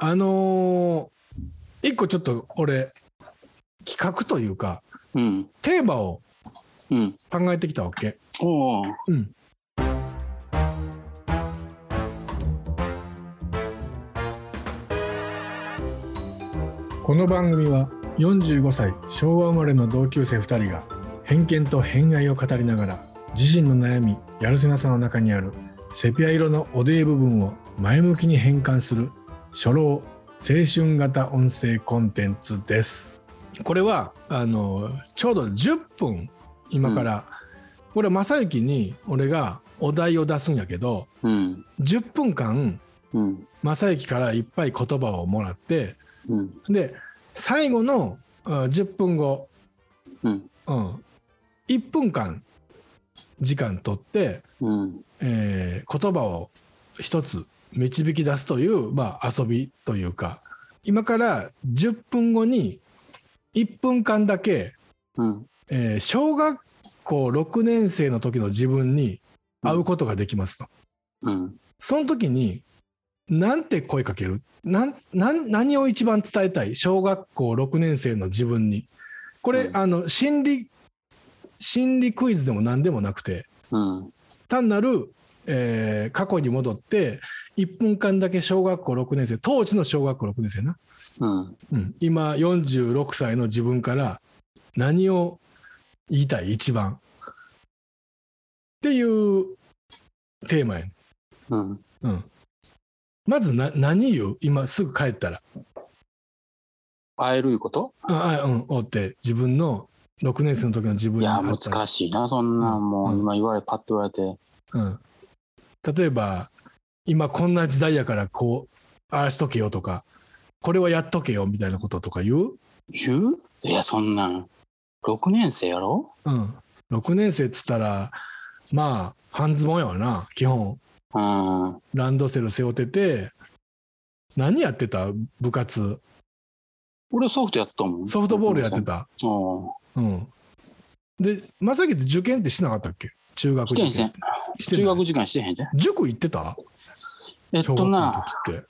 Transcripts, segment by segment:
あのー一個ちょっと俺、企画というか、うん。テーマをうん。考えてきたわけ。おお。うん。この番組は45歳昭和生まれの同級生2人が偏見と偏愛を語りながら自身の悩みやるせなさの中にあるセピア色のおでい部分を前向きに変換する初老青春型音声コンテンツです。これはあのちょうど10分今から、これ正行に俺がお題を出すんやけどうん。10分間うん。正行からいっぱい言葉をもらってうん。で最後のあ10分後、うん。うん、1分間時間取って、うん。えー言葉を一つ導き出すという、まあ、遊びというか今から10分後に1分間だけ、うん。えー小学校6年生の時の自分に会うことができますと。うん。その時に、なんて声かける？何を一番伝えたい？小学校6年生の自分に。これ、うんあの、心理、心理クイズでも何でもなくて、うん。単なる、えー過去に戻って、1分間だけ小学校6年生、当時の小学校6年生な。うん。うん、今46歳の自分から何を言いたい一番っていうテーマやねうん。うん。まずな何言う？今すぐ帰ったら。会えるいうこと？ああ、うん、おって自分の6年生の時の自分いや、に会ったら難しいな、そんなんもう、うん今言われ、パッと言われて。うん。例えば、今こんな時代やからこう、ああしとけよとか、これはやっとけよみたいなこととか言う？言う？いや、そんなん。6年生やろ？うん。6年生っつったら、まあ、半ズボンやわな、基本。うん。ランドセル背負ってて、何やってた？部活。俺ソフトやったもん。ソフトボールやってた。うん。うん。で、まさきって受験ってしなかったっけ？中学受験。してん中学時間してへんで。塾行ってた？えっとな、時って。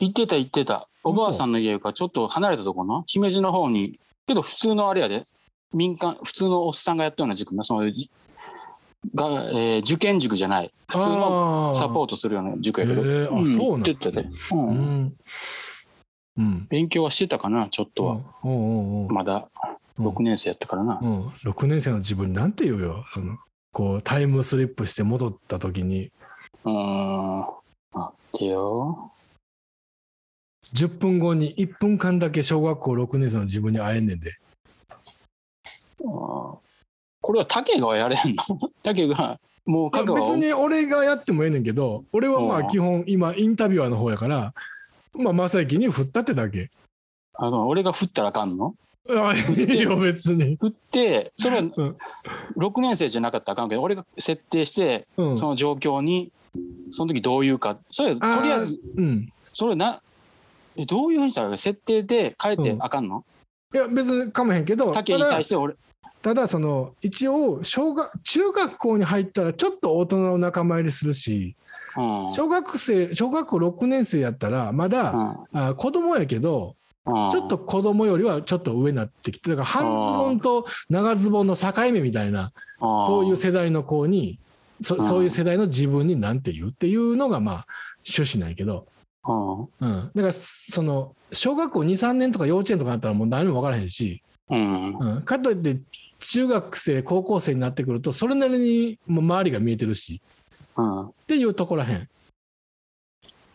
行ってた行ってた。おばあさんの家からちょっと離れたところの？姫路の方に、けど普通のあれやで、民間、普通のおっさんがやったような塾な、そのじが、えー受験塾じゃない、普通のサポート。トするような塾やけど、へー。あん。そうなん行ってたで、ううん。ん。うん。勉強はしてたかな、ちょっとは。うん。うんうんまだ。うん。6年生やったからな。うん、6年生の自分になんて言うよ。こうタイムスリップして戻った時に。うーん。待ってよ。10分後に1分間だけ小学校6年生の自分に会えんねんで。あー。これは竹がやれんの？竹が、もう別に俺がやってもええねんけど俺はまあうん基本今インタビュアーの方やからまあ正行に振ったってだけ。あの俺が振ったらあかんの？あいいよ別に、振って、それはん。6年生じゃなかったらあかんけど、俺が設定して、うん、その状況に、その時どういうか、それとりあえず、うん。それな、えどういうふうにしたら設定で変えてあかんの、いや別にかもへんけど竹にただ対して俺、ただその一応小学中学校に入ったらちょっと大人の仲間入りするしうん。小学生小学校6年生やったらまだ、うん。あ子供やけどうん。ちょっと子供よりはちょっと上になってきてだから半ズボンと長ズボンの境目みたいなそういう世代の子にそうん。そういう世代の自分に何て言うっていうのがまあ趣旨なんやけど、うん。うん、だからその小学校23年とか幼稚園とかだったらもう何も分からへんし、うん。うん、かといって中学生高校生になってくるとそれなりにもう周りが見えてるし。うん。っていうところらへん。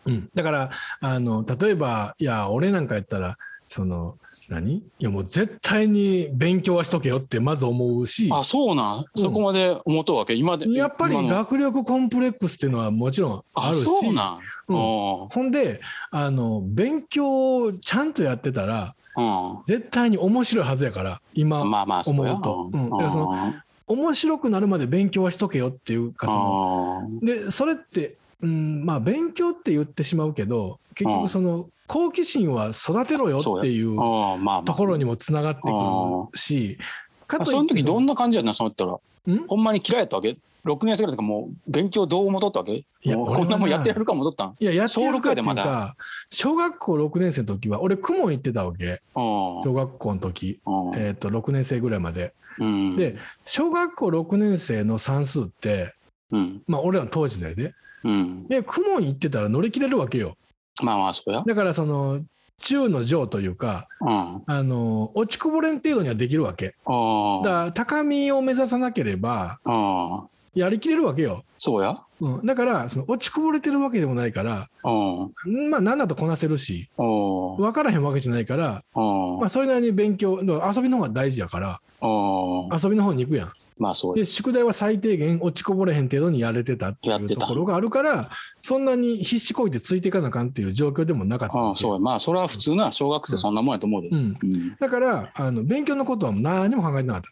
うん、だからあの例えばいや俺なんかやったらその何？いやもう絶対に勉強はしとけよってまず思うし。あ、そうなん、そこまで思うわけ？今で。やっぱり学力コンプレックスっていうのはもちろんああ、るし。そうなん？うん。うほんであの勉強をちゃんとやってたらん。絶対に面白いはずやから今、まあまあ、そうや思うと。うん。ん。だからその面白くなるまで勉強はしとけよっていうかそのあ。でそれって、うん、まあ勉強って言ってしまうけど結うん局その好奇心は育てろよっていう。ところにもつながってくるしかとその時どんな感じやったのそうやったら。ん？ほんまに嫌いやったわけ ?6 年生ぐらいとかもう勉強どう思ったわけ？いやこんなもんなやってやるかも思ったん？いや、やってやるかっていうか、小学校6年生の時は、俺、公文行ってたわけ。うん小学校の時、うんえっ、と、6年生ぐらいまで。うん。で、小学校6年生の算数って、うん。まあ、俺らの当時代で。うん。で、公文行ってたら乗り切れるわけよ。まあまあ、そうや。だから、その、中の上というか、うん。あの、落ちこぼれん程度にはできるわけ。あだから、高みを目指さなければ、あ。やりきれるわけよ。そうや。うん、だから、その落ちこぼれてるわけでもないから、うん。まあ、なんだとこなせるし、お分からへんわけじゃないから、おまあ、それなりに勉強、遊びの方が大事やから、お遊びの方に行くやん。まあそうや。で、宿題は最低限落ちこぼれへん程度にやれてたっていうところがあるから、そんなに必死こいてついていかなあかんっていう状況でもなかった。ああ、そうや。まあ、それは普通な小学生そんなもんやと思うで。うん。うん。だから、あの、勉強のことは何も考えてなかっ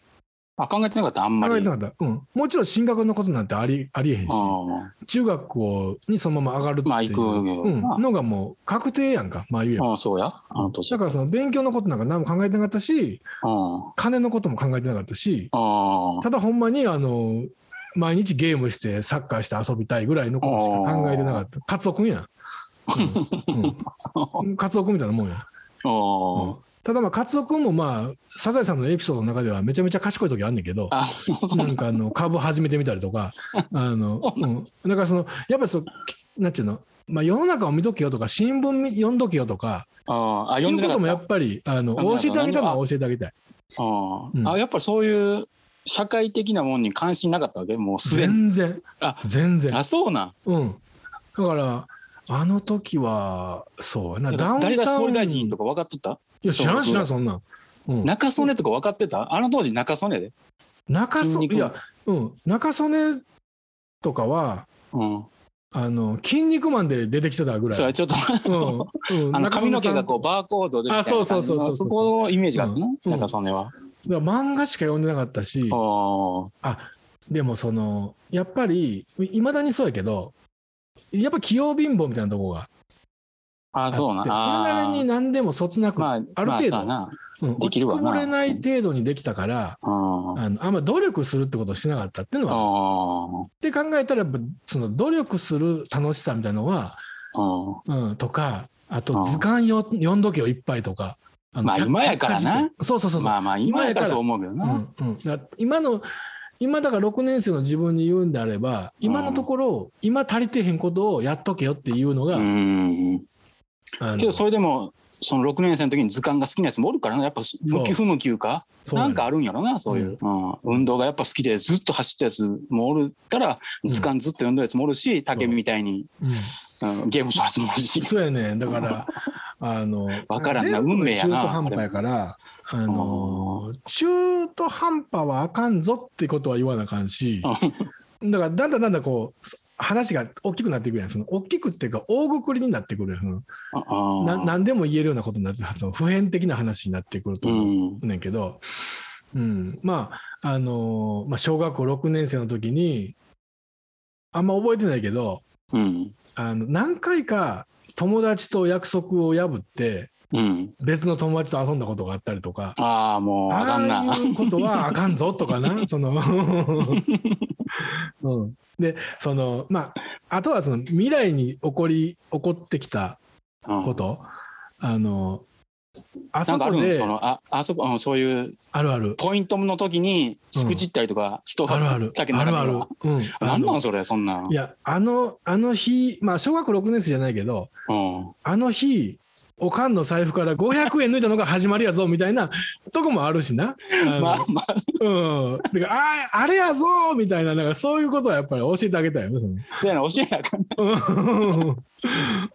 あ、考えてなかった、あんた。まり。あ考えてなかった。うん。もちろん進学のことなんてあり、ありえへんし、あ。中学校にそのまま上がるっていう、まあ行くようん、のがもう確定やんか、まあ言えば。ああ、そうや。あの年。だからその勉強のことなんか何も考えてなかったし、あ金のことも考えてなかったし、あ。ただほんまにあの、毎日ゲームしてサッカーして遊びたいぐらいのことしか考えてなかった。カツオ君やん。うんうん、カツオ君みたいなもんや。ただまあ、カツオ君もまあ、サザエさんのエピソードの中ではめちゃめちゃ賢い時あんねんけど、あ、なんかあの株始めてみたりとか、あの、うん、だからその、やっぱりそう、なんていうの、まあ世の中を見とけよとか、新聞み読んどけよとか、ああ、いうこともやっ。ぱり、あの、教えてあげたのは教えてあげたい。あうんあ、やっぱりそういう社会的なもんに関心なかったわけ？もうすでに。全然、あ全然。あ、そうなん。うん。だから、あの時は、そうやな、ダウンタウン。誰が総理大臣とか分かっとった？いや、知らん知らん、そんなん。うん、中曽根とか分かってた？あの当時中曽根で。中曽、筋肉いや、うん、中曽根とかは、うん。あの、筋肉マンで出てきてたぐらい。それちょっと、うん、うん あの髪の毛がこうう。バーコードであそうそうそうそうそうそこのイメージがあったの、うん中曽根は。だ漫画しか読んでなかったし、ああ、でもその、やっぱり、いまだにそうやけど、やっぱ器用貧乏みたいなところがあ、そうな。それなりに何でもそつなく、まあ、ある程度まあそうん、で落ちこぼれない程度にできたから、うん。ああのあんま努力するってことをしなかったっていうのは、あ。って考えたら、その努力する楽しさみたいなのは、うん。うん、とか、あとうん図鑑よ読んどけよいっぱいとか。あのまあ今やからな。そうそうそうそう。まあまあ、今やからそう思うけどな。うんうん、今の、今だから6年生の自分に言うんであれば、今のところ、今足りてへんことをやっとけよっていうのが、うん。けどそれでも、その6年生の時に図鑑が好きなやつもおるからな。やっぱ向き不向きいうか、なんかあるんやろな、そういう。うん運動がやっぱ好きでずっと走ったやつもおるから、図鑑ずっと読んだやつもおるし、竹みたいに、うんうんゲームしたやつもおるし。そうやねだから、あの、わからんな運命やな中途半端やから、あの、中途半端はあかんぞってことは言わなあかんし、だからだんだんだんだんこう、話が大きくなっていくやん。その大きくっていうか、大ぐくりになってくるやん。な何でも言えるようなことになってその普遍的な話になってくるとう。思うんねんけど、うんまああのーまあ、小学校6年生の時にあんま覚えてないけどうん。あの何回か友達と約束を破ってうん。別の友達と遊んだことがあったりとか。ああ、もう、ああかんな。あいうことはあかんぞとかな、その、うん、で、その、まあ、あとはその未来に起こり、起こってきたうんこと、あの、あなそこでんかあるの？そ、のああそこ、うんそういうあるある、ポイントの時にしくじったりとか、人あるある、竹のあるある。うん。なんなんそれ、そんなん。いや、あの、あの日、まあ、小学校6年生じゃないけど、うん。あの日、おかんの財布から500円抜いたのが始まりやぞ、みたいなとこもあるしな。あのまあまあ、うん。だから、ああ、あれやぞみたいな、なんかそういうことはやっぱり教えてあげたいよね。そうやな、教えなあかん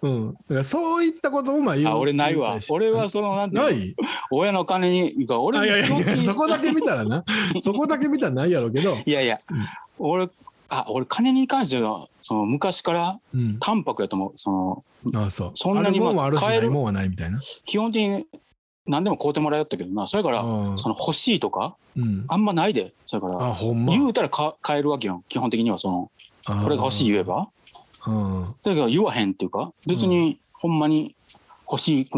うん。うん。だからそういったこともまあ言う。あ、俺ないわ。俺はその、なんていうの？ない親の金に、俺あいやいやいや、そこだけ見たらな。そこだけ見たらないやろうけど。いやいや、俺、あ、俺金に関しては、その昔からうん。淡白やと思う。その、あそう。そんなにあるもんはあるし、ないもんはないみたいな。基本的に何でも買うてもらえよったけどな。それから、その欲しいとか、うん。あんまないで。それから、あ、ほんま。言うたらか買えるわけよ。基本的にはその、これが欲しい言えば。うん。だけど言わへんっていうか、別にほんまに欲しい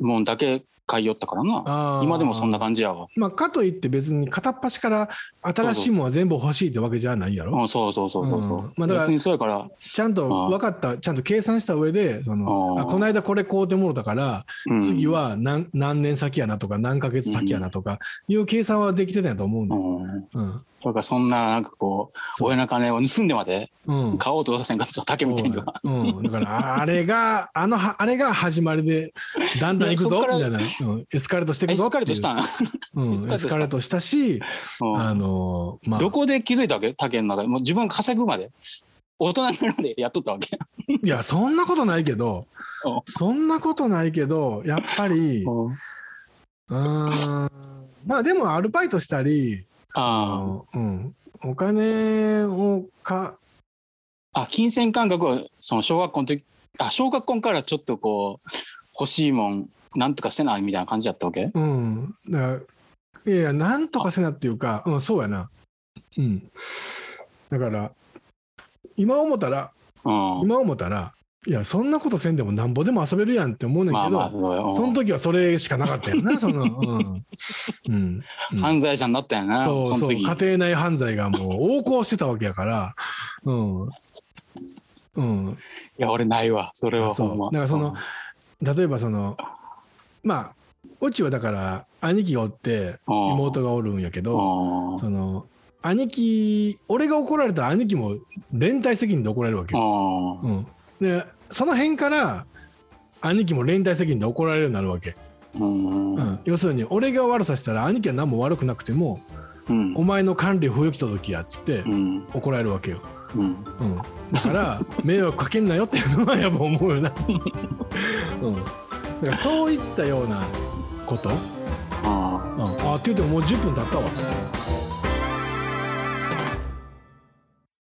もんだけ買いよったからな。今でもそんな感じやわ。まあ、かといって別に片っ端から新しいものは全部欲しいってわけじゃないやろ。うんそうそうそうそうそう、うん。まあだから別にそうやから。ちゃんと分かった、ちゃんと計算した上で、そのあこの間これ買うてもろたから、うん。次は何何年先やなとか、何ヶ月先やなとかいう計算はできてたんやと思うんだよ。うん。うん。だからそんななんかこう親の金を盗んでまでうん。買おうとさせんかった竹みたいにはうん、だからああれがあのはあれが始まりでだんだん行くぞみたいな、うん、エスカレートしていエくぞスカレートしたん、うん、エスカレートしたし、うん。あのまあ。どこで気づいたわけ？竹の中で？もう自分稼ぐまで？大人になるまでやっとったわけ？いやそんなことないけどうん。そんなことないけどやっぱりうーんまあでもアルバイトしたりあうん、お金をかああ金銭感覚はその小学校の時あ小学校からちょっとこう欲しいもんなんとかせないみたいな感じだったわけ？うん。だからいやいやなんとかせなっていうかうんそうやな。うん。だから今思ったらうん。今思ったらいやそんなことせんでもなんぼでも遊べるやんって思うねんけど、まあまあうん。その時はそれしかなかったよなそのうん、うん。うん。犯罪者になったよなそうそう。家庭内犯罪がもう横行してたわけやから。うん。うん。いや俺ないわそれはそうほんま。だからその例えばそのまあうちはだから兄貴がおってうん妹がおるんやけどうんその兄貴俺が怒られたら兄貴も連帯責任で怒られるわけよ、うんうん、でその辺から兄貴も連帯責任で怒られるようになるわけ、うん。うん、要するに俺が悪さしたら兄貴は何も悪くなくてもうん。お前の管理不行き届きやっつってうん。怒られるわけよ、うん。うん、だから迷惑かけんなよっていうのはやっぱ思うよな、うん、だからそういったようなこと、うん、ああって言ってももう10分経ったわ